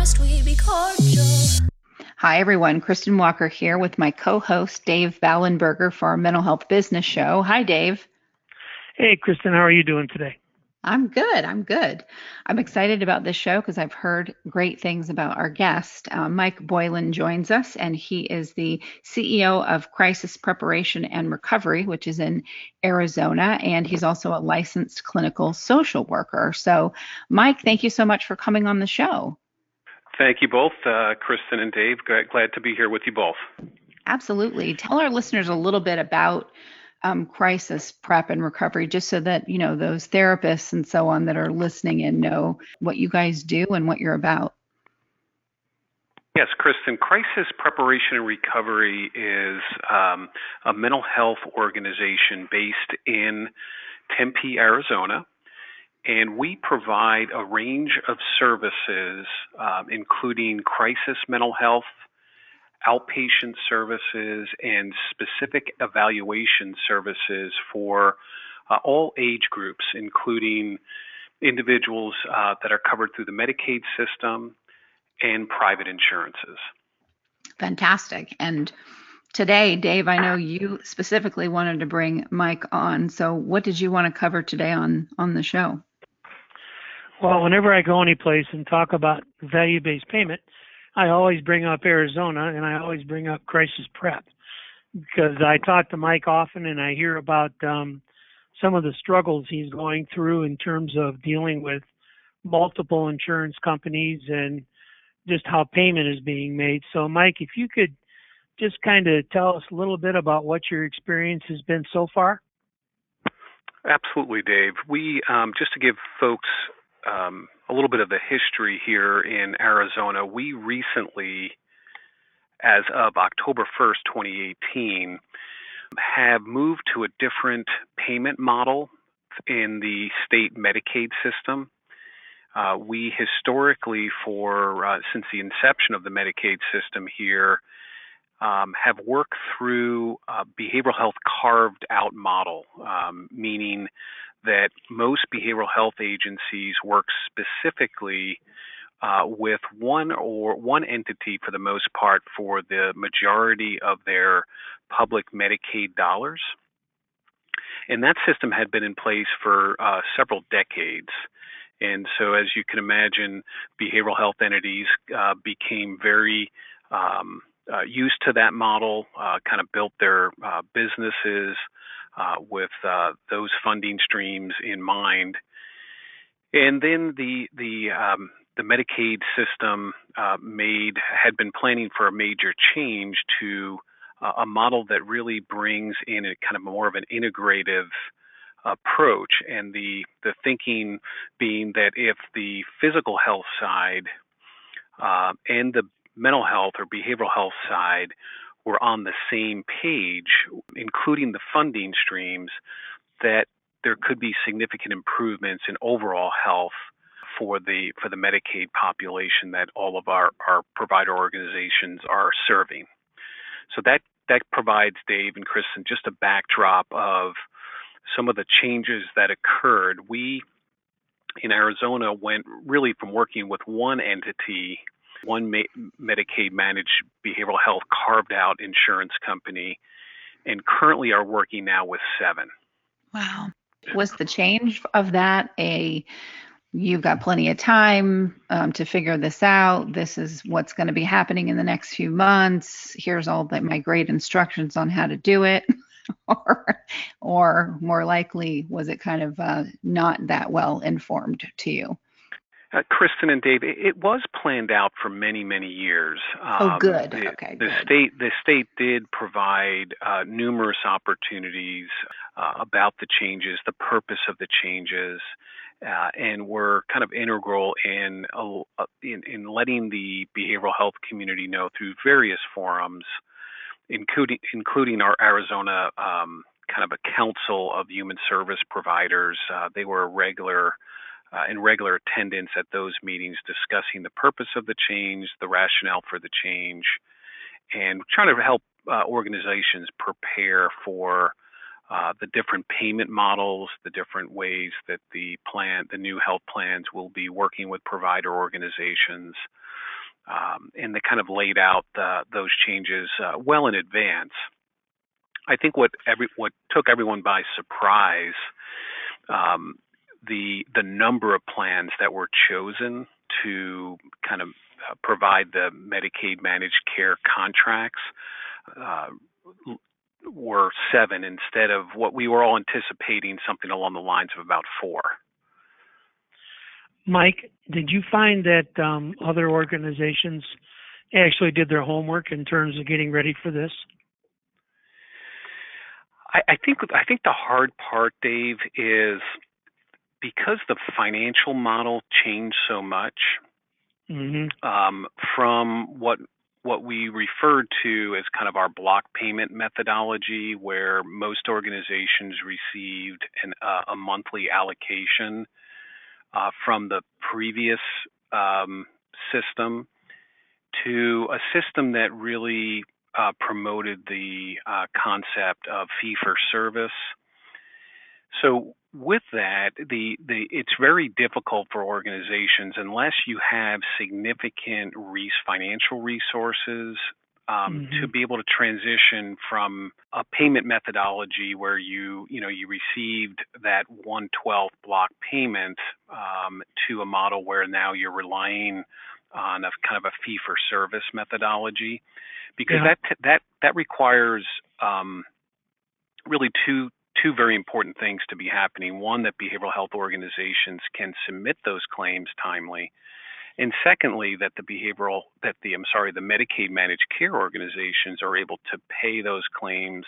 After all we promised, we'd be cordial. Hi, everyone. Kristin Walker here with my co host, Dave Ballenberger, for our mental health business show. Hi, Dave. Hey, Kristin, how are you doing today? I'm good. I'm good. I'm excited about this show because I've heard great things about our guest. Uh, Mike Boylan joins us, and he is the CEO of Crisis Preparation and Recovery, which is in Arizona, and he's also a licensed clinical social worker. So, Mike, thank you so much for coming on the show. Thank you both, uh, Kristin and Dave. Glad, glad to be here with you both. Absolutely. Tell our listeners a little bit about um, crisis prep and recovery, just so that you know those therapists and so on that are listening and know what you guys do and what you're about. Yes, Kristin, Crisis Preparation and Recovery is um, a mental health organization based in Tempe, Arizona. And we provide a range of services, um, including crisis mental health, outpatient services and specific evaluation services for uh, all age groups, including individuals uh, that are covered through the Medicaid system and private insurances. Fantastic. And today, Dave, I know you specifically wanted to bring Mike on. So, what did you want to cover today on on the show? Well, whenever I go anyplace and talk about value-based payment, I always bring up Arizona and I always bring up crisis prep because I talk to Mike often and I hear about um, some of the struggles he's going through in terms of dealing with multiple insurance companies and just how payment is being made. So, Mike, if you could just kind of tell us a little bit about what your experience has been so far. Absolutely, Dave. We um, just to give folks um, a little bit of the history here in Arizona. We recently, as of October 1st, 2018, have moved to a different payment model in the state Medicaid system. Uh, we historically, for uh, since the inception of the Medicaid system here, um, have worked through a behavioral health carved out model, um, meaning that most behavioral health agencies work specifically uh, with one or one entity for the most part for the majority of their public Medicaid dollars. And that system had been in place for uh, several decades. And so, as you can imagine, behavioral health entities uh, became very um, uh, used to that model, uh, kind of built their uh, businesses uh, with uh, those funding streams in mind. And then the the um, the Medicaid system uh, made had been planning for a major change to a model that really brings in a kind of more of an integrative approach, and the the thinking being that if the physical health side uh, and the mental health or behavioral health side were on the same page, including the funding streams, that there could be significant improvements in overall health for the for the Medicaid population that all of our, our provider organizations are serving. So that that provides Dave and Kristin just a backdrop of some of the changes that occurred. We in Arizona went really from working with one entity, one Medicaid managed behavioral health carved out insurance company, and currently are working now with seven. Wow. Was the change of that a you've got plenty of time um, to figure this out. This is what's going to be happening in the next few months. Here's all the, my great instructions on how to do it. or, or more likely, was it kind of uh, not that well informed to you? Uh, Kristin and Dave, it, it, was planned out for many, many years. Oh, um, oh, good. The, okay. The good. state, the state did provide uh, numerous opportunities uh, about the changes, the purpose of the changes, uh, and were kind of integral in, uh, in, in letting the behavioral health community know through various forums, including including our Arizona um, kind of a council of human service providers. Uh, they were a regular. Uh, in regular attendance at those meetings, discussing the purpose of the change, the rationale for the change, and trying to help uh, organizations prepare for uh, the different payment models, the different ways that the plan, the new health plans will be working with provider organizations, um, and they kind of laid out the, those changes uh, well in advance. I think what every what took everyone by surprise, um, the the number of plans that were chosen to kind of uh, provide the Medicaid managed care contracts. Uh, were seven instead of what we were all anticipating, something along the lines of about four. Mike, did you find that um, other organizations actually did their homework in terms of getting ready for this? I, I think I think the hard part, Dave, is because the financial model changed so much mm-hmm. um, from what what we referred to as kind of our block payment methodology, where most organizations received an, uh, a monthly allocation uh, from the previous um, system, to a system that really uh, promoted the uh, concept of fee for service. So with that, the, the it's very difficult for organizations unless you have significant res- financial resources um, mm-hmm. to be able to transition from a payment methodology where you you know you received that 112 block payment um, to a model where now you're relying on a kind of a fee for service methodology because yeah. that that that requires um, really two two very important things to be happening. One, that behavioral health organizations can submit those claims timely. And secondly, that the behavioral, that the, I'm sorry, the Medicaid managed care organizations are able to pay those claims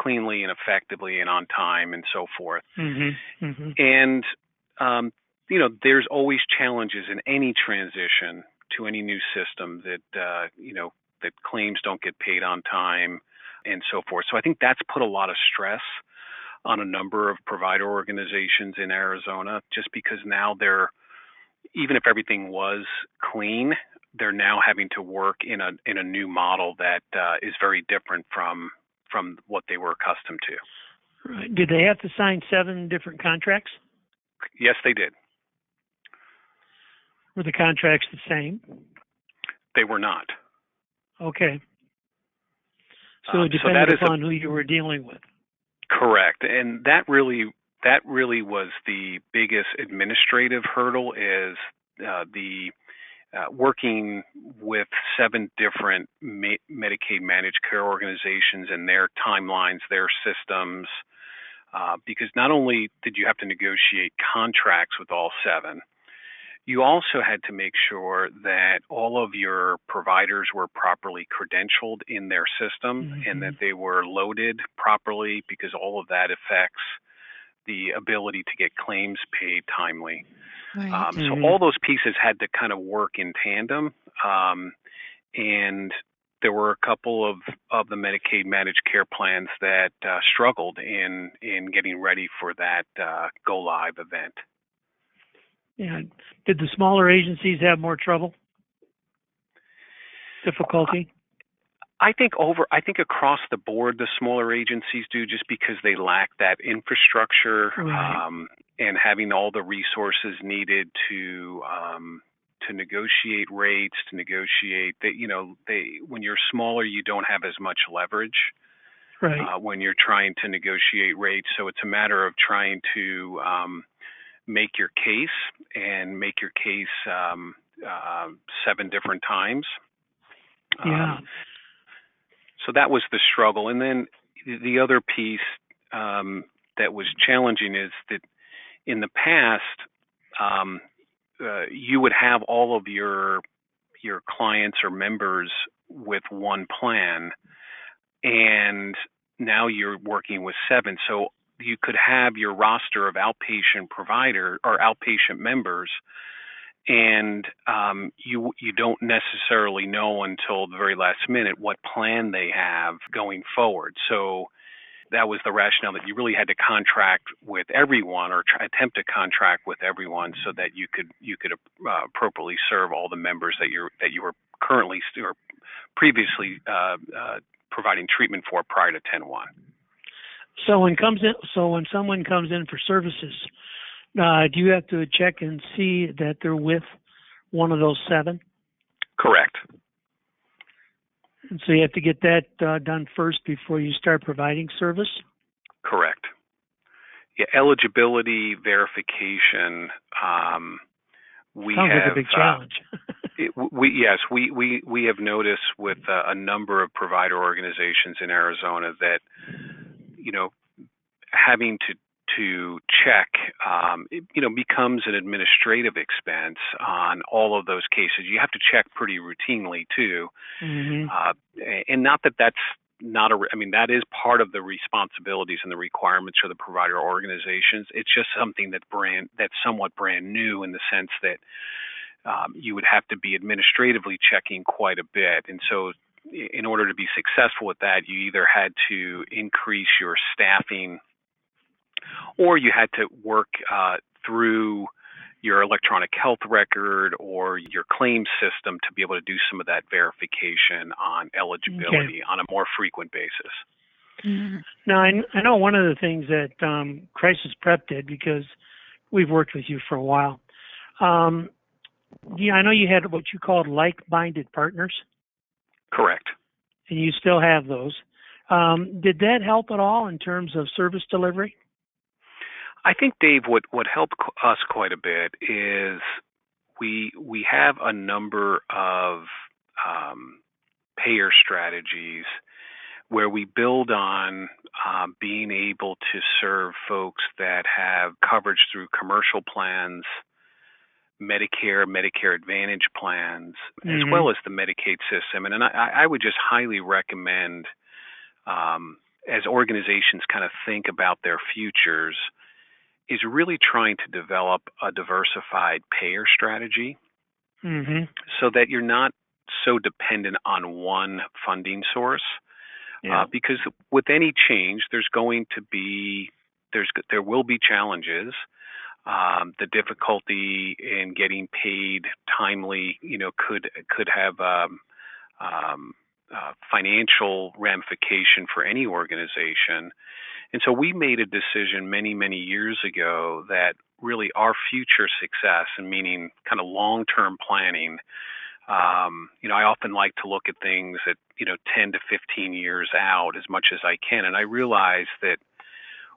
cleanly and effectively and on time and so forth. Mm-hmm, mm-hmm. And, um, you know, there's always challenges in any transition to any new system that, uh, you know, that claims don't get paid on time and so forth. So I think that's put a lot of stress on a number of provider organizations in Arizona just because now they're even if everything was clean, they're now having to work in a in a new model that uh, is very different from from what they were accustomed to. Right. Did they have to sign seven different contracts? Yes, they did. Were the contracts the same? They were not. Okay. So um, it depended so upon a, who you were dealing with. Correct, and that really that really was the biggest administrative hurdle is uh, the uh, working with seven different Ma- Medicaid managed care organizations and their timelines, their systems, uh, because not only did you have to negotiate contracts with all seven, you also had to make sure that all of your providers were properly credentialed in their system mm-hmm. and that they were loaded properly because all of that affects the ability to get claims paid timely. Right. Um, mm-hmm. So all those pieces had to kind of work in tandem. Um, and there were a couple of, of the Medicaid managed care plans that uh, struggled in in getting ready for that uh, go live event. Yeah. Did the smaller agencies have more trouble? Difficulty? I think over I think across the board the smaller agencies do just because they lack that infrastructure Right. um, and having all the resources needed to um, to negotiate rates, to negotiate that you know they when you're smaller you don't have as much leverage Right. uh, when you're trying to negotiate rates. So it's a matter of trying to um, make your case and make your case um, uh, seven different times. yeah. Um, so that was the struggle. And then the other piece um, that was challenging is that in the past, um, uh, you would have all of your your clients or members with one plan, and now you're working with seven. So you could have your roster of outpatient provider or outpatient members and um, you you don't necessarily know until the very last minute what plan they have going forward. So that was the rationale that you really had to contract with everyone or try, attempt to contract with everyone so that you could you could uh, appropriately serve all the members that you that you were currently or previously uh, uh, providing treatment for prior to 10-1. So when comes in, so when someone comes in for services, uh, do you have to check and see that they're with one of those seven? Correct. And so you have to get that uh, done first before you start providing service. Correct. Yeah, eligibility verification. Um, we Sounds have like a big uh, challenge. it, we yes, we we we have noticed with uh, a number of provider organizations in Arizona that you know having to to check um, it, you know becomes an administrative expense on all of those cases. You have to check pretty routinely too, hmm uh, and not that that's not a. I mean that is part of the responsibilities and the requirements of the provider organizations. It's just something that brand that's somewhat brand new in the sense that um, you would have to be administratively checking quite a bit, and so in order to be successful with that, you either had to increase your staffing or you had to work uh, through your electronic health record or your claims system to be able to do some of that verification on eligibility on a more frequent basis. Mhm. Now I, I know one of the things that um, Crisis Prep did because we've worked with you for a while. Um, yeah, I know you had what you called like-minded partners, Correct. and you still have those. Um, did that help at all in terms of service delivery? I think Dave, what what helped us quite a bit is we we have a number of um, payer strategies where we build on um, being able to serve folks that have coverage through commercial plans, Medicare, Medicare Advantage plans, as Mhm. well as the Medicaid system. And, and I, I would just highly recommend, um, as organizations kind of think about their futures, is really trying to develop a diversified payer strategy hmm so that you're not so dependent on one funding source. Yeah. Uh, because with any change, there's going to be there's there will be challenges. Um, the difficulty in getting paid timely, you know, could could have um, um, uh, financial ramification for any organization. And so we made a decision many many years ago that really our future success, and meaning kind of long term planning, um, you know, I often like to look at things at, you know, 10 to 15 years out as much as I can. And I realize that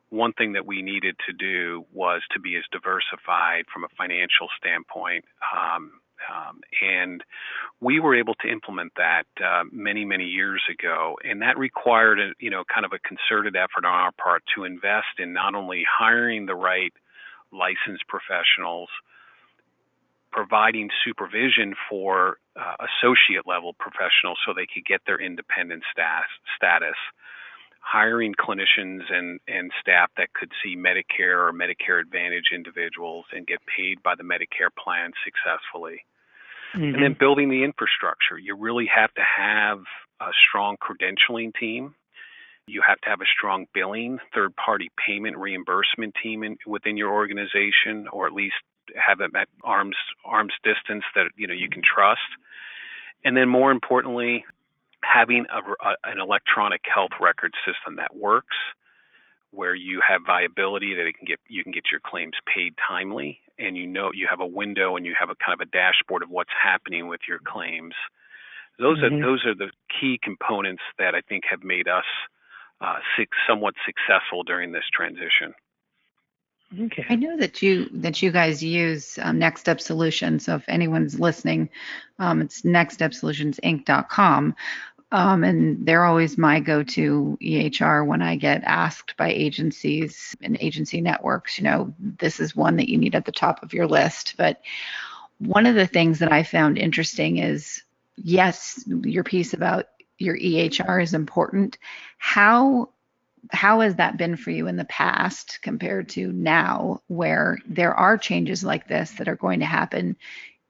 one thing that we needed to do was to be as diversified from a financial standpoint. Um, um, and we were able to implement that uh, many, many years ago. And that required, a, you know, kind of a concerted effort on our part to invest in not only hiring the right licensed professionals, providing supervision for uh, associate level professionals so they could get their independent stas- status, hiring clinicians and, and staff that could see Medicare or Medicare Advantage individuals and get paid by the Medicare plan successfully. Mhm. And then building the infrastructure. You really have to have a strong credentialing team. You have to have a strong billing, third party payment reimbursement team in, within your organization, or at least have it at arm's arm's distance that you know you can trust. And then more importantly, having a, a, an electronic health record system that works, where you have viability that it can get you can get your claims paid timely, and you know you have a window and you have a kind of a dashboard of what's happening with your claims. Those mm-hmm. are those are the key components that I think have made us uh, somewhat successful during this transition. Okay. I know that you that you guys use um, Next Step Solutions. So if anyone's listening, um, it's nextstepsolutionsinc.com. Um, and they're always my go-to EHR when I get asked by agencies and agency networks. You know, this is one that you need at the top of your list. But one of the things that I found interesting is, yes, your piece about your EHR is important. How how has that been for you in the past compared to now where there are changes like this that are going to happen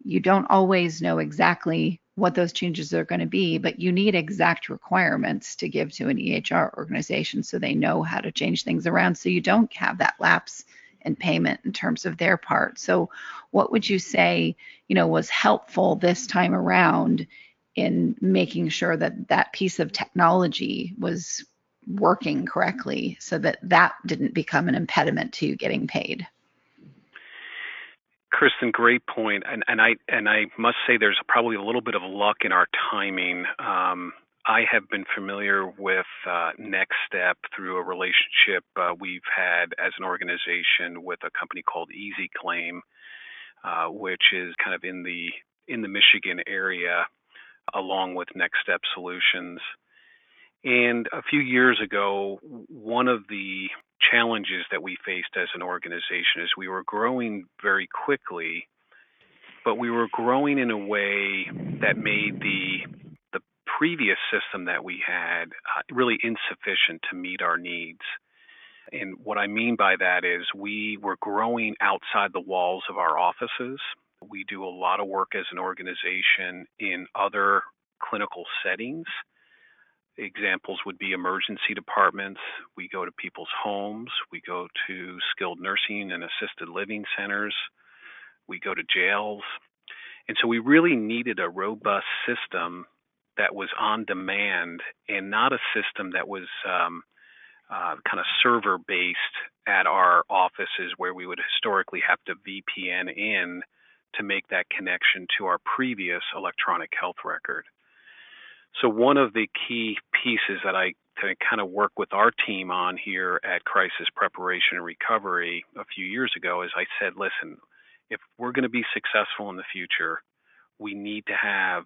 you don't always know exactly what those changes are going to be but you need exact requirements to give to an EHR organization so they know how to change things around so you don't have that lapse in payment in terms of their part so what would you say you know was helpful this time around in making sure that that piece of technology was working correctly so that that didn't become an impediment to getting paid. Kristin, great point, and and I and I must say there's probably a little bit of luck in our timing. Um, I have been familiar with uh, Next Step through a relationship uh, we've had as an organization with a company called Easy Claim, uh, which is kind of in the in the Michigan area, along with Next Step Solutions. And a few years ago, one of the challenges that we faced as an organization is we were growing very quickly, but we were growing in a way that made the the previous system that we had uh, really insufficient to meet our needs. And what I mean by that is we were growing outside the walls of our offices. We do a lot of work as an organization in other clinical settings Examples would be emergency departments. We go to people's homes. We go to skilled nursing and assisted living centers. We go to jails. And so we really needed a robust system that was on demand and not a system that was um, uh, kind of server based at our offices where we would historically have to VPN in to make that connection to our previous electronic health record. So one of the key pieces that I kind of work with our team on here at Crisis Preparation and Recovery a few years ago is I said, listen, if we're going to be successful in the future, we need to have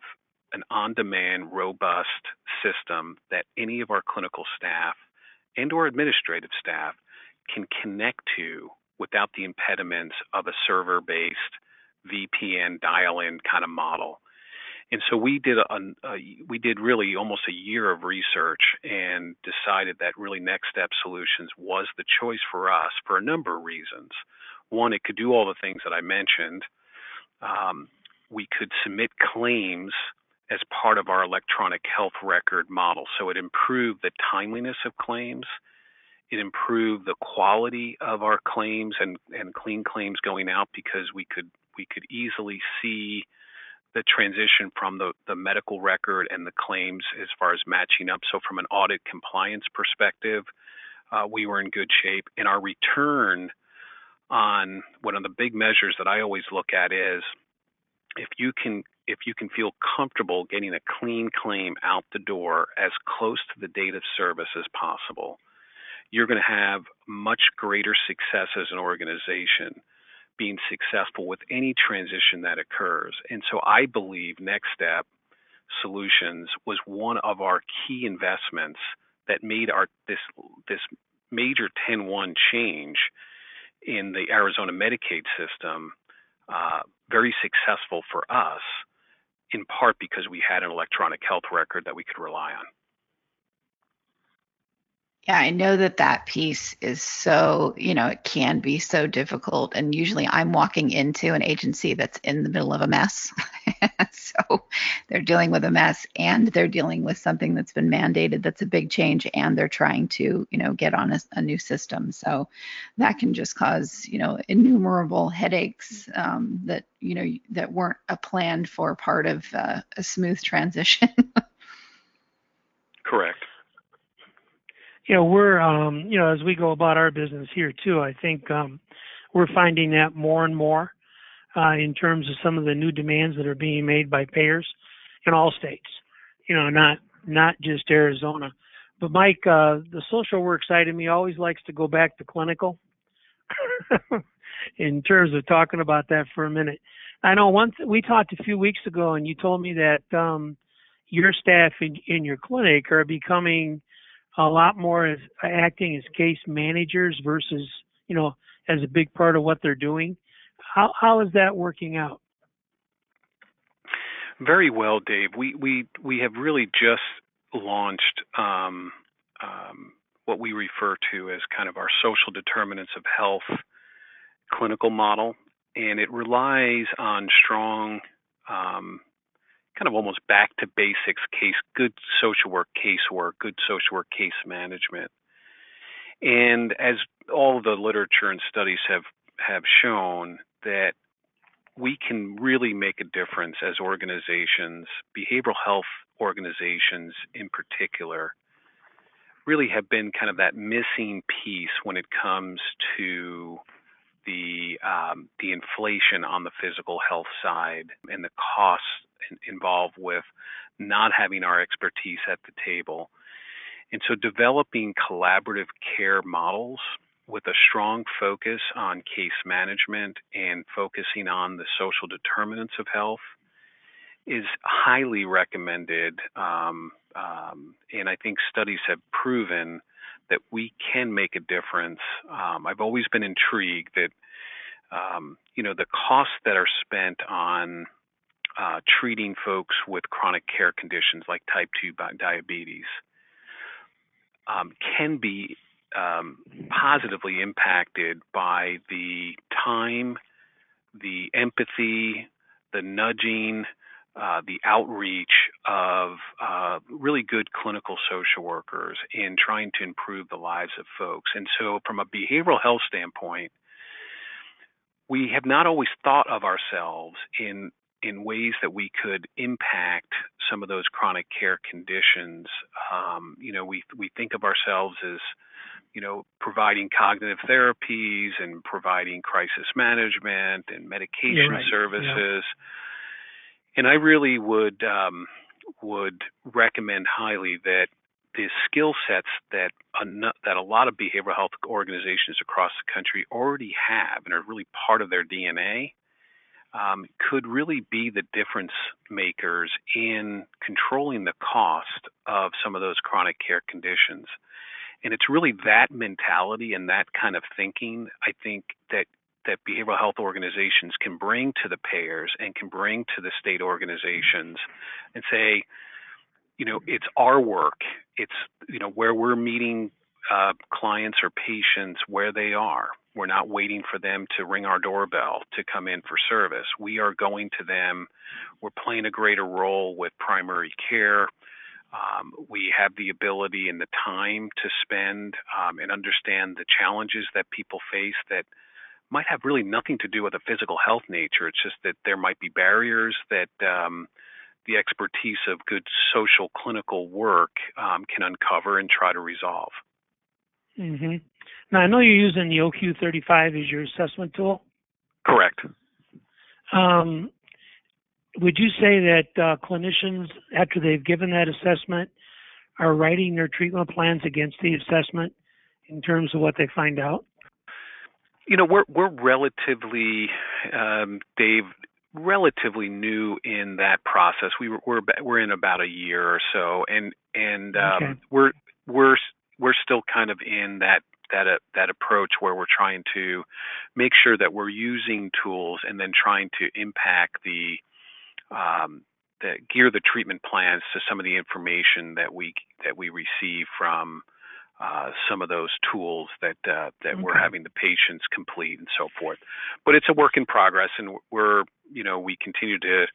an on-demand, robust system that any of our clinical staff and or administrative staff can connect to without the impediments of a server-based VPN dial-in kind of model. And so we did a, a, we did really almost a year of research and decided that really Next Step Solutions was the choice for us for a number of reasons. One, it could do all the things that I mentioned. Um, we could submit claims as part of our electronic health record model, so it improved the timeliness of claims. It improved the quality of our claims and, and clean claims going out because we could we could easily see the transition from the, the medical record and the claims as far as matching up. So, from an audit compliance perspective, uh, we were in good shape. And our return on one of the big measures that I always look at is if you can if you can feel comfortable getting a clean claim out the door as close to the date of service as possible, you're going to have much greater success as an organization being successful with any transition that occurs. And so I believe Next Step Solutions was one of our key investments that made our this this major 10-1 change in the Arizona Medicaid system uh, very successful for us, in part because we had an electronic health record that we could rely on. Yeah, I know that that piece is so, you know, it can be so difficult. And usually I'm walking into an agency that's in the middle of a mess. so they're dealing with a mess and they're dealing with something that's been mandated that's a big change and they're trying to, you know, get on a, a new system. So that can just cause, you know, innumerable headaches um, that, you know, that weren't a planned for part of uh, a smooth transition. Correct. You know, we're um, you know, as we go about our business here too, I think um, we're finding that more and more uh, in terms of some of the new demands that are being made by payers in all states. You know, not not just Arizona. But Mike, uh, the social work side of me always likes to go back to clinical. in terms of talking about that for a minute, I know once we talked a few weeks ago, and you told me that um, your staff in, in your clinic are becoming a lot more as acting as case managers versus you know as a big part of what they're doing. How how is that working out? Very well, Dave. We we we have really just launched um, um, what we refer to as kind of our social determinants of health clinical model, and it relies on strong, um, kind of almost back to basics case, good social work casework, good social work case management. And as all the literature and studies have have shown that we can really make a difference as organizations, behavioral health organizations in particular, really have been kind of that missing piece when it comes to the um, the inflation on the physical health side and the costs involved with not having our expertise at the table. And so developing collaborative care models with a strong focus on case management and focusing on the social determinants of health is highly recommended. Um, um, and I think studies have proven that we can make a difference. Um, I've always been intrigued that, um, you know, the costs that are spent on uh, treating folks with chronic care conditions like type 2 diabetes um, can be um, positively impacted by the time, the empathy, the nudging, uh, the outreach of uh, really good clinical social workers in trying to improve the lives of folks. And so, from a behavioral health standpoint, we have not always thought of ourselves in in ways that we could impact some of those chronic care conditions. Um, you know, we we think of ourselves as you know, providing cognitive therapies and providing crisis management and medication right. services. Yeah. And I really would um, would recommend highly that the skill sets that a, that a lot of behavioral health organizations across the country already have and are really part of their DNA um, could really be the difference makers in controlling the cost of some of those chronic care conditions. And it's really that mentality and that kind of thinking, I think, that that behavioral health organizations can bring to the payers and can bring to the state organizations and say, you know, it's our work. It's, you know, where we're meeting uh, clients or patients where they are. We're not waiting for them to ring our doorbell to come in for service. We are going to them. We're playing a greater role with primary care. Um, we have the ability and the time to spend um, and understand the challenges that people face that might have really nothing to do with a physical health nature. It's just that there might be barriers that um, the expertise of good social clinical work um, can uncover and try to resolve. Mm-hmm. Now, I know you're using the OQ35 as your assessment tool. Correct. Um, would you say that uh, clinicians, after they've given that assessment, are writing their treatment plans against the assessment in terms of what they find out? You know, we're we're relatively, um, Dave, relatively new in that process. We were, we're we're in about a year or so, and and um, okay. we're we're we're still kind of in that that uh, that approach where we're trying to make sure that we're using tools and then trying to impact the um, that gear the treatment plans to some of the information that we that we receive from uh, some of those tools that uh, that okay. we're having the patients complete and so forth. But it's a work in progress, and we're you know we continue to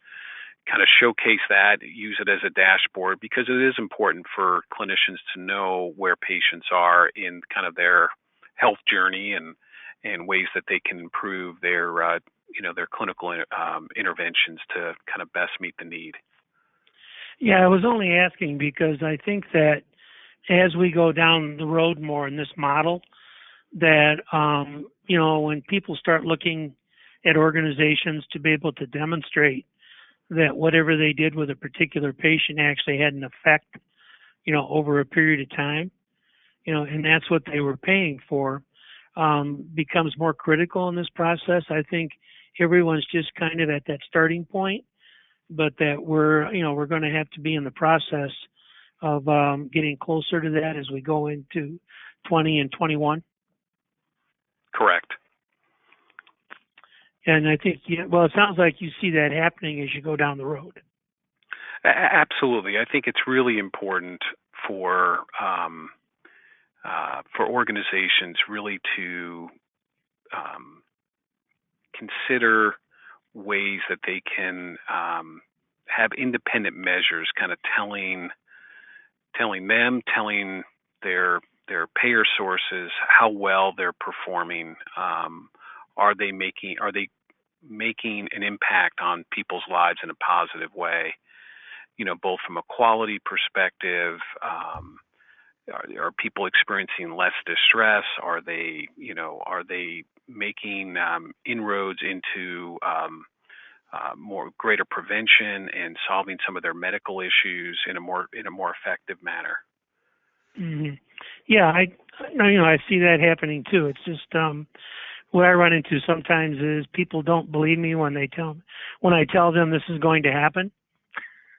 kind of showcase that, use it as a dashboard because it is important for clinicians to know where patients are in kind of their health journey and and ways that they can improve their uh, you know their clinical um, interventions to kind of best meet the need. Yeah, I was only asking because I think that as we go down the road more in this model, that um, you know when people start looking at organizations to be able to demonstrate that whatever they did with a particular patient actually had an effect, you know, over a period of time, you know, and that's what they were paying for, um, becomes more critical in this process. I think everyone's just kind of at that starting point, but that we're, you know, we're going to have to be in the process of um, getting closer to that as we go into 20 and 21. Correct. And I think, yeah, well, it sounds like you see that happening as you go down the road. Absolutely, I think it's really important for um, uh, for organizations really to um, consider ways that they can um, have independent measures, kind of telling telling them, telling their their payer sources how well they're performing. Um, are they making are they making an impact on people's lives in a positive way? You know, both from a quality perspective. Um, are, are, people experiencing less distress? Are they, you know, are they making um, inroads into um, uh, more greater prevention and solving some of their medical issues in a more in a more effective manner? Mm-hmm. Yeah, I, you know, I see that happening too. It's just um, what I run into sometimes is people don't believe me when they tell when I tell them this is going to happen,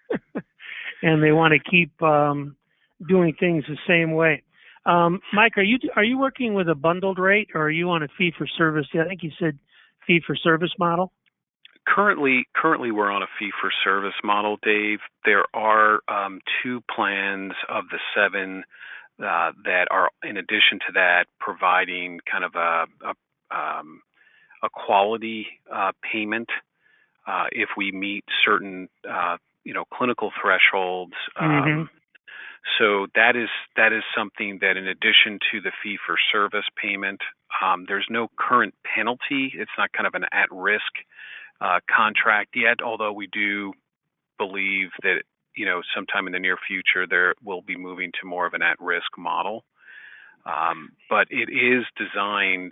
and they want to keep um, doing things the same way. Um, Mike, are you are you working with a bundled rate or are you on a fee for service? I think you said fee for service model. Currently, currently we're on a fee for service model, Dave. There are um, two plans of the seven uh, that are, in addition to that, providing kind of a, a um, a quality uh, payment uh, if we meet certain uh, you know clinical thresholds. Um, mm-hmm. So that is that is something that, in addition to the fee for service payment, um, there's no current penalty. It's not kind of an at risk uh, contract yet, although we do believe that you know sometime in the near future there will be moving to more of an at risk model. Um, but it is designed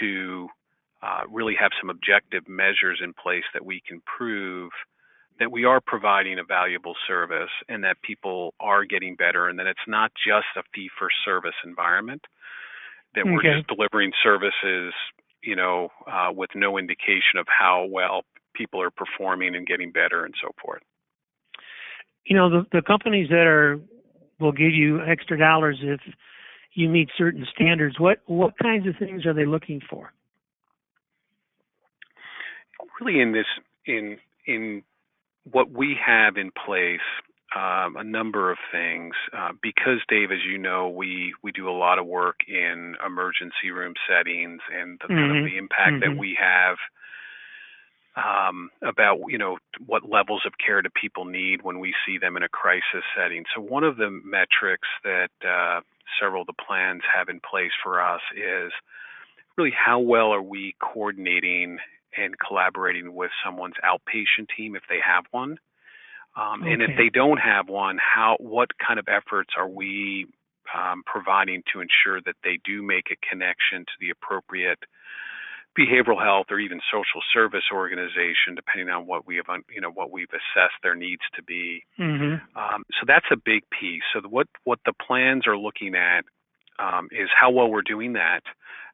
to uh, really have some objective measures in place that we can prove that we are providing a valuable service and that people are getting better and that it's not just a fee for service environment that we're just delivering services you know uh, with no indication of how well people are performing and getting better and so forth you know the the companies that are will give you extra dollars if you meet certain standards. What what kinds of things are they looking for? Really, in this in in what we have in place, um, a number of things. Uh, because Dave, as you know, we we do a lot of work in emergency room settings and the, mm-hmm. kind of mm-hmm. the impact mm-hmm. that we have um, about you know what levels of care do people need when we see them in a crisis setting. So one of the metrics that uh, several of the plans have in place for us is really how well are we coordinating and collaborating with someone's outpatient team if they have one. Um, okay. And if they don't have one, how what kind of efforts are we um, providing to ensure that they do make a connection to the appropriate behavioral health or even social service organization, depending on what we have, you know, what we've assessed their needs to be. Mm-hmm. Um, so that's a big piece. So what what the plans are looking at um, is how well we're doing that,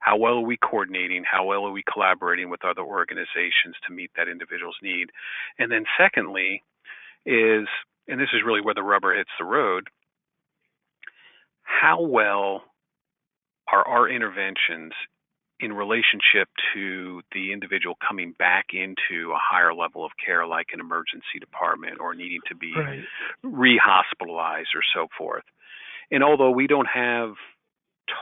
how well are we coordinating, how well are we collaborating with other organizations to meet that individual's need, and then secondly, is and this is really where the rubber hits the road. How well are our interventions in relationship to the individual coming back into a higher level of care, like an emergency department or needing to be right. rehospitalized or so forth. And although we don't have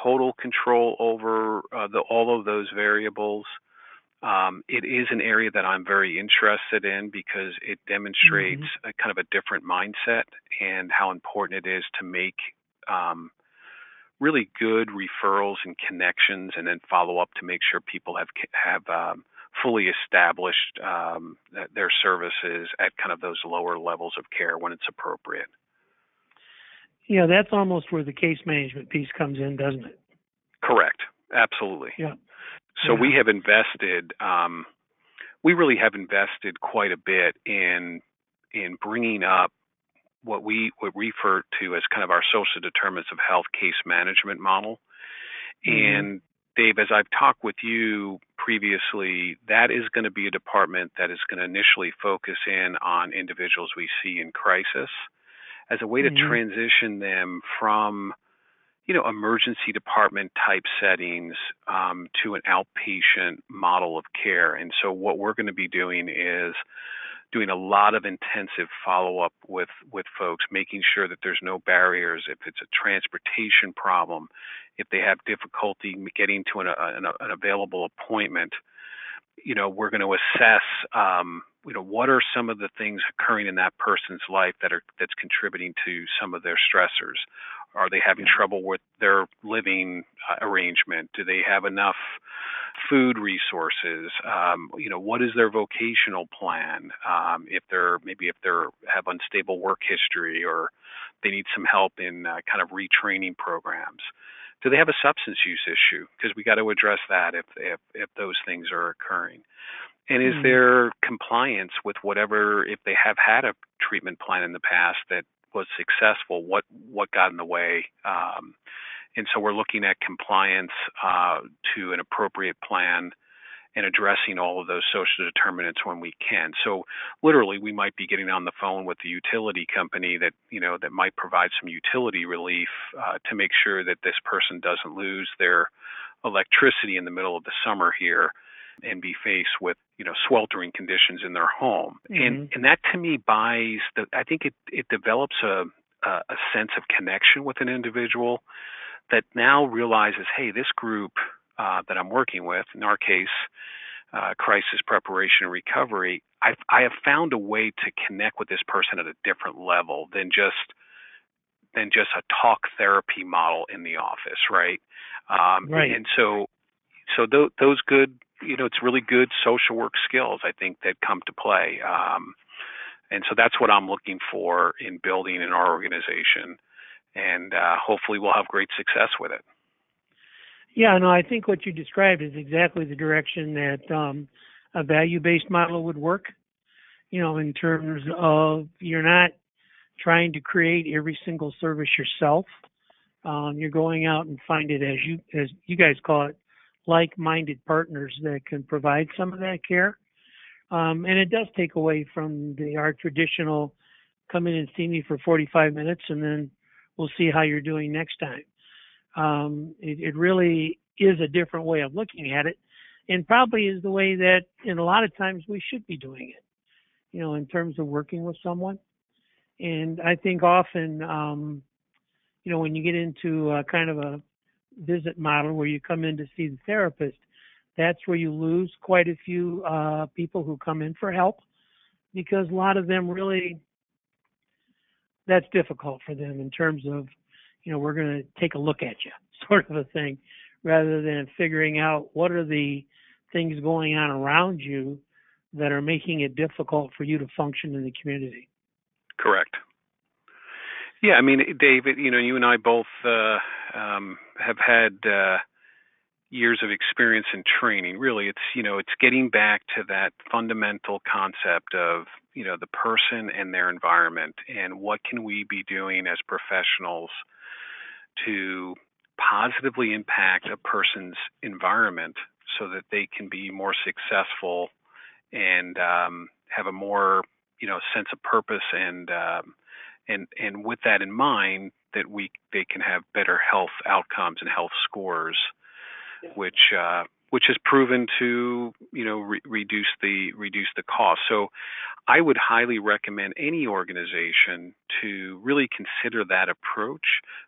total control over uh, the, all of those variables, um, it is an area that I'm very interested in because it demonstrates mm-hmm. a kind of a different mindset and how important it is to make um, really good referrals and connections, and then follow up to make sure people have have um, fully established um, their services at kind of those lower levels of care when it's appropriate. Yeah, that's almost where the case management piece comes in, doesn't it? Correct. Absolutely. Yeah. So Yeah. we have invested. Um, we really have invested quite a bit in in bringing up what we would refer to as kind of our social determinants of health case management model. Mhm. And Dave, as I've talked with you previously, that is going to be a department that is going to initially focus in on individuals we see in crisis as a way to Mhm. transition them from you know emergency department type settings um, to an outpatient model of care. And so what we're going to be doing is doing a lot of intensive follow up with with folks making sure that there's no barriers. If it's a transportation problem if they have difficulty getting to an, an, an available appointment you know we're going to assess um, you know what are some of the things occurring in that person's life that are that's contributing to some of their stressors are they having trouble with their living uh, arrangement? Do they have enough food resources? Um, you know what is their vocational plan um, if they're maybe if they're have unstable work history or they need some help in uh, kind of retraining programs? Do they have a substance use issue? Because we got to address that if if if those things are occurring. And is Mhm. there compliance with whatever if they have had a treatment plan in the past that was successful what what got in the way um, and so we're looking at compliance uh, to an appropriate plan and addressing all of those social determinants when we can. So literally we might be getting on the phone with the utility company that, you know, that might provide some utility relief uh, to make sure that this person doesn't lose their electricity in the middle of the summer here and be faced with, you know, sweltering conditions in their home. And Mhm. and that to me buys the I think it it develops a a, sense of connection with an individual that now realizes, hey, this group uh, that I'm working with, in our case, uh, crisis preparation and recovery, I, I have found a way to connect with this person at a different level than just than just a talk therapy model in the office, right? Um, Right. And so, so th- those good, you know, it's really good social work skills I think that come to play. Um, and so that's what I'm looking for in building in our organization, and uh, hopefully we'll have great success with it. Yeah, no, I think what you described is exactly the direction that um, a value-based model would work. You know, in terms of you're not trying to create every single service yourself. Um, you're going out and find it as you as you guys call it, like-minded partners that can provide some of that care. Um, and it does take away from the our traditional come in and see me for 45 minutes and then we'll see how you're doing next time. Um, it, it really is a different way of looking at it, and probably is the way that, in a lot of times, we should be doing it. You know, in terms of working with someone, and I think often, um, you know, when you get into kind of a visit model where you come in to see the therapist, that's where you lose quite a few uh, people who come in for help because a lot of them really that's difficult for them in terms of you know we're going to take a look at you sort of a thing rather than figuring out what are the things going on around you that are making it difficult for you to function in the community Correct. Yeah, I mean, David, you know, you and I both uh, um, have had uh, years of experience in training. Really, it's you know, it's getting back to that fundamental concept of you know the person and their environment, and what can we be doing as professionals to positively impact a person's environment so that they can be more successful and um, have a more you know sense of purpose and um, and and with that in mind that we they can have better health outcomes and health scores Yeah. which uh, which has proven to you know re- reduce the reduce the cost so I would highly recommend any organization to really consider that approach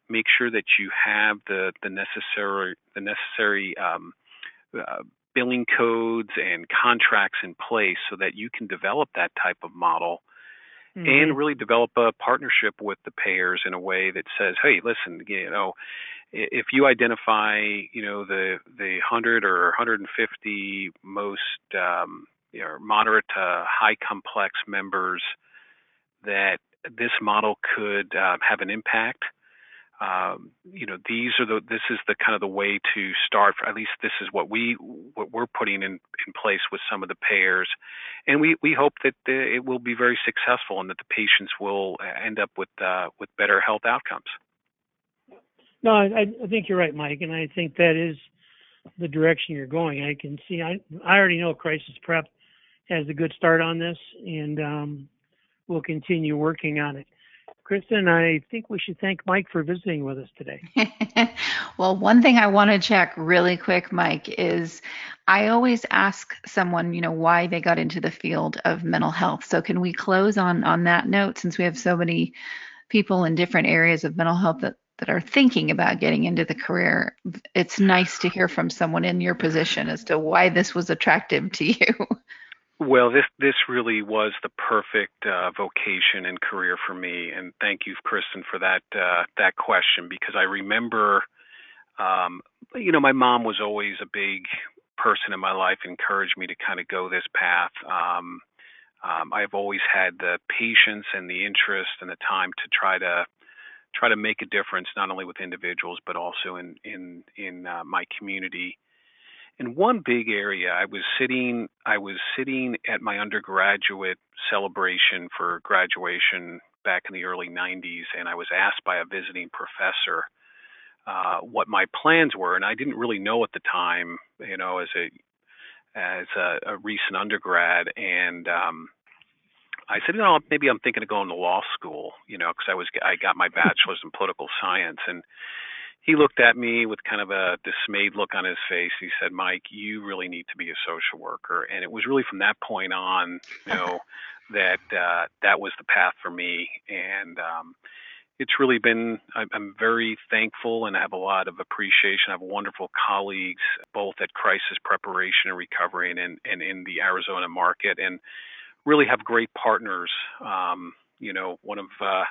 make sure that you have the the necessary the necessary um, uh, billing codes and contracts in place so that you can develop that type of model Mhm. and really develop a partnership with the payers in a way that says, "Hey, listen, you know, if you identify, you know, the the 100 or 150 most um, you know, moderate to high complex members that this model could uh, have an impact, um, you know, these are the this is the kind of the way to start. For, at least this is what we what we're putting in in place with some of the payers, and we we hope that the, it will be very successful and that the patients will end up with uh, with better health outcomes. No, I, I think you're right, Mike, and I think that is the direction you're going. I can see. I I already know Crisis Prep has a good start on this, and um, we'll continue working on it. Kristin, I think we should thank Mike for visiting with us today. well, one thing I want to check really quick, Mike, is I always ask someone, you know, why they got into the field of mental health. So can we close on on that note since we have so many people in different areas of mental health that that are thinking about getting into the career. It's nice to hear from someone in your position as to why this was attractive to you. Well, this this really was the perfect uh, vocation and career for me, and thank you, Kristin, for that uh, that question because I remember, um, you know, my mom was always a big person in my life, encouraged me to kind of go this path. Um, um, I've always had the patience and the interest and the time to try to try to make a difference, not only with individuals but also in in in uh, my community in one big area i was sitting i was sitting at my undergraduate celebration for graduation back in the early 90s and i was asked by a visiting professor uh, what my plans were and i didn't really know at the time you know as a as a, a recent undergrad and um I said, you know, maybe I'm thinking of going to law school, you know, because I was I got my bachelor's in political science, and he looked at me with kind of a dismayed look on his face. He said, "Mike, you really need to be a social worker." And it was really from that point on, you know, that uh, that was the path for me. And um, it's really been. I'm very thankful, and I have a lot of appreciation. I have wonderful colleagues, both at crisis preparation and recovery, and in, and in the Arizona market, and really have great partners. Um, you know, one of uh,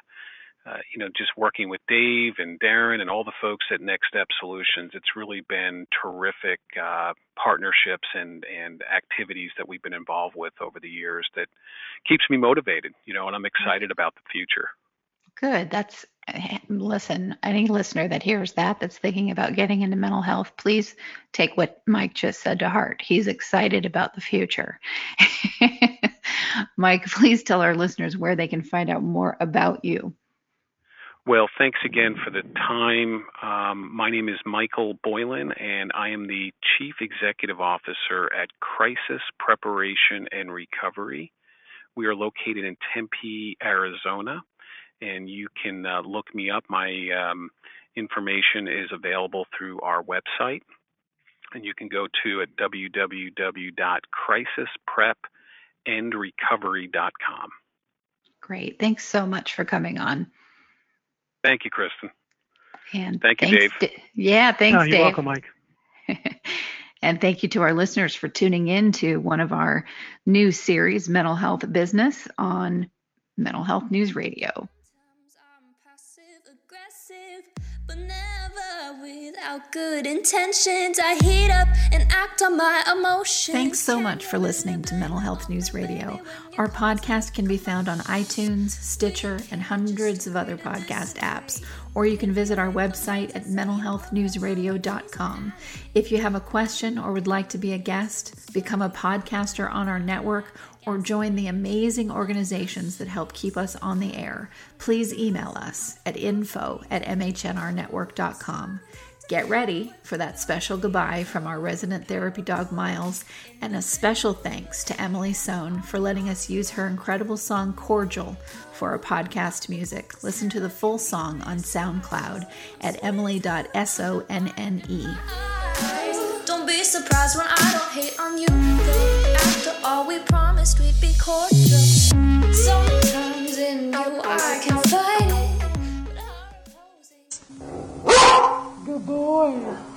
uh, you know, just working with Dave and Darren and all the folks at Next Step Solutions, it's really been terrific uh, partnerships and and activities that we've been involved with over the years that keeps me motivated, you know, and I'm excited about the future. Good. That's listen. Any listener that hears that that's thinking about getting into mental health, please take what Mike just said to heart. He's excited about the future. Mike, please tell our listeners where they can find out more about you. Well, thanks again for the time. Um, my name is Michael Boylan, and I am the Chief Executive Officer at Crisis Preparation and Recovery. We are located in Tempe, Arizona, and you can uh, look me up. My um, information is available through our website, and you can go to at www.crisisprepandrecovery.com. Great. Thanks so much for coming on. Thank you, Kristin. And thank you, Dave. D- yeah, thanks, oh, you're Dave. welcome, Mike. and thank you to our listeners for tuning in to one of our new series, Mental Health Business, on Mental Health News Radio. Without good intentions. I heat up and act on my emotions. Thanks so much for listening to Mental Health News Radio. Our podcast can be found on iTunes, Stitcher, and hundreds of other podcast apps, or you can visit our website at mentalhealthnewsradio.com. If you have a question or would like to be a guest, become a podcaster on our network, or join the amazing organizations that help keep us on the air, please email us at info at mhnrnetwork.com. Get ready for that special goodbye from our resident therapy dog Miles, and a special thanks to Emily Sohn for letting us use her incredible song Cordial for our podcast music. Listen to the full song on SoundCloud at emily.sonne. Don't be surprised when I don't hate on you. After all, we promised we'd be cordial. So Good boy.